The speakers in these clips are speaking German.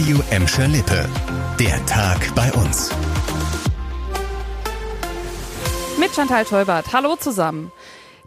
Radio Emscher Lippe. Der Tag bei uns. Mit Chantal Teubert. Hallo zusammen.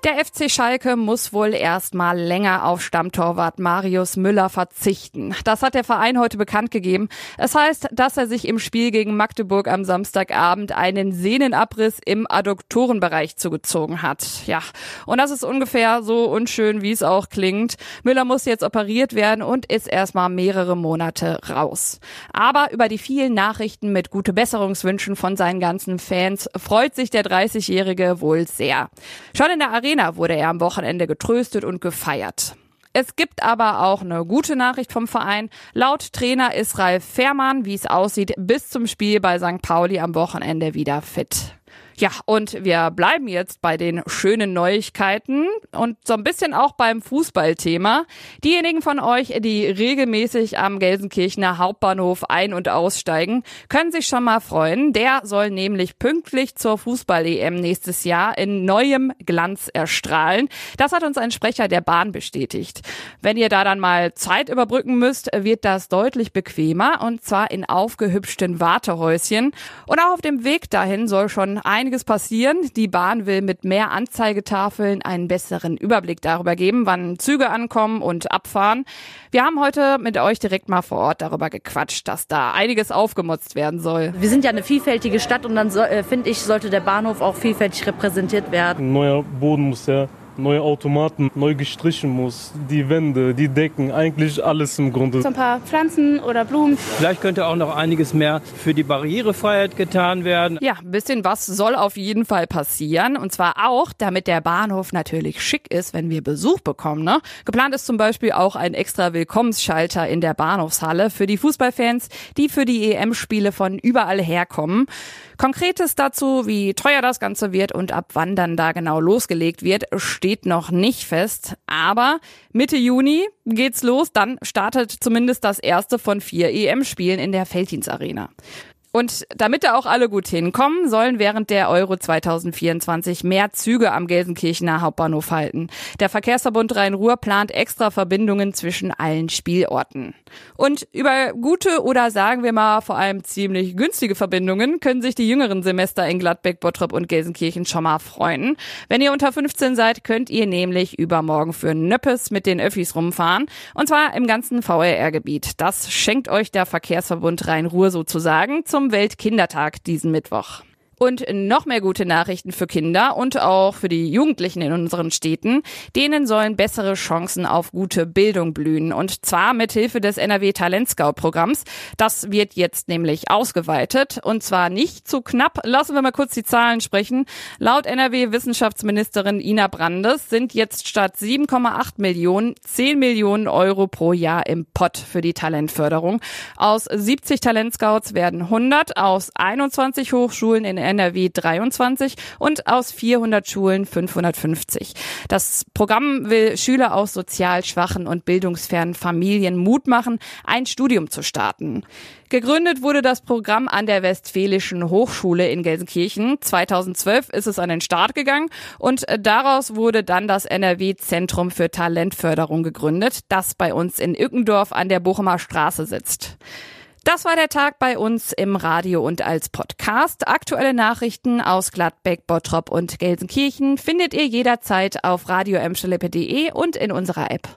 Der FC Schalke muss wohl erstmal länger auf Stammtorwart Marius Müller verzichten. Das hat der Verein heute bekannt gegeben. Es heißt, dass er sich im Spiel gegen Magdeburg am Samstagabend einen Sehnenabriss im Adduktorenbereich zugezogen hat. Ja, und das ist ungefähr so unschön, wie es auch klingt. Müller muss jetzt operiert werden und ist erstmal mehrere Monate raus. Aber über die vielen Nachrichten mit gute Besserungswünschen von seinen ganzen Fans freut sich der 30-Jährige wohl sehr. Schon in der Arena Trainer wurde er am Wochenende getröstet und gefeiert. Es gibt aber auch eine gute Nachricht vom Verein. Laut Trainer ist Ralf Fährmann, wie es aussieht, bis zum Spiel bei St. Pauli am Wochenende wieder fit. Ja, und wir bleiben jetzt bei den schönen Neuigkeiten und so ein bisschen auch beim Fußballthema. Diejenigen von euch, die regelmäßig am Gelsenkirchener Hauptbahnhof ein- und aussteigen, können sich schon mal freuen. Der soll nämlich pünktlich zur Fußball-EM nächstes Jahr in neuem Glanz erstrahlen. Das hat uns ein Sprecher der Bahn bestätigt. Wenn ihr da dann mal Zeit überbrücken müsst, wird das deutlich bequemer und zwar in aufgehübschten Wartehäuschen. Und auch auf dem Weg dahin soll schon ein einiges passieren. Die Bahn will mit mehr Anzeigetafeln einen besseren Überblick darüber geben, wann Züge ankommen und abfahren. Wir haben heute mit euch direkt mal vor Ort darüber gequatscht, dass da einiges aufgemutzt werden soll. Wir sind ja eine vielfältige Stadt und dann so, äh, finde ich, sollte der Bahnhof auch vielfältig repräsentiert werden. Ein neuer Boden muss ja neue Automaten neu gestrichen muss, die Wände, die Decken, eigentlich alles im Grunde. So ein paar Pflanzen oder Blumen. Vielleicht könnte auch noch einiges mehr für die Barrierefreiheit getan werden. Ja, ein bisschen was soll auf jeden Fall passieren. Und zwar auch, damit der Bahnhof natürlich schick ist, wenn wir Besuch bekommen. Ne? Geplant ist zum Beispiel auch ein extra Willkommensschalter in der Bahnhofshalle für die Fußballfans, die für die EM-Spiele von überall herkommen. Konkretes dazu, wie teuer das Ganze wird und ab wann dann da genau losgelegt wird, steht noch nicht fest. Aber Mitte Juni geht's los, dann startet zumindest das erste von vier EM-Spielen in der Felddienst Arena. Und damit da auch alle gut hinkommen, sollen während der Euro 2024 mehr Züge am Gelsenkirchener Hauptbahnhof halten. Der Verkehrsverbund Rhein-Ruhr plant extra Verbindungen zwischen allen Spielorten. Und über gute oder sagen wir mal vor allem ziemlich günstige Verbindungen können sich die jüngeren Semester in Gladbeck, Bottrop und Gelsenkirchen schon mal freuen. Wenn ihr unter 15 seid, könnt ihr nämlich übermorgen für Nöppes mit den Öffis rumfahren. Und zwar im ganzen VRR-Gebiet. Das schenkt euch der Verkehrsverbund Rhein-Ruhr sozusagen zum zum Weltkindertag diesen Mittwoch. Und noch mehr gute Nachrichten für Kinder und auch für die Jugendlichen in unseren Städten. Denen sollen bessere Chancen auf gute Bildung blühen. Und zwar mit Hilfe des NRW Talent Scout Programms. Das wird jetzt nämlich ausgeweitet. Und zwar nicht zu knapp. Lassen wir mal kurz die Zahlen sprechen. Laut NRW Wissenschaftsministerin Ina Brandes sind jetzt statt 7,8 Millionen 10 Millionen Euro pro Jahr im Pott für die Talentförderung. Aus 70 Talent Scouts werden 100 aus 21 Hochschulen in NRW 23 und aus 400 Schulen 550. Das Programm will Schüler aus sozial schwachen und bildungsfernen Familien Mut machen, ein Studium zu starten. Gegründet wurde das Programm an der Westfälischen Hochschule in Gelsenkirchen. 2012 ist es an den Start gegangen und daraus wurde dann das NRW Zentrum für Talentförderung gegründet, das bei uns in Ückendorf an der Bochumer Straße sitzt. Das war der Tag bei uns im Radio und als Podcast. Aktuelle Nachrichten aus Gladbeck, Bottrop und Gelsenkirchen findet ihr jederzeit auf radioemscheleppe.de und in unserer App.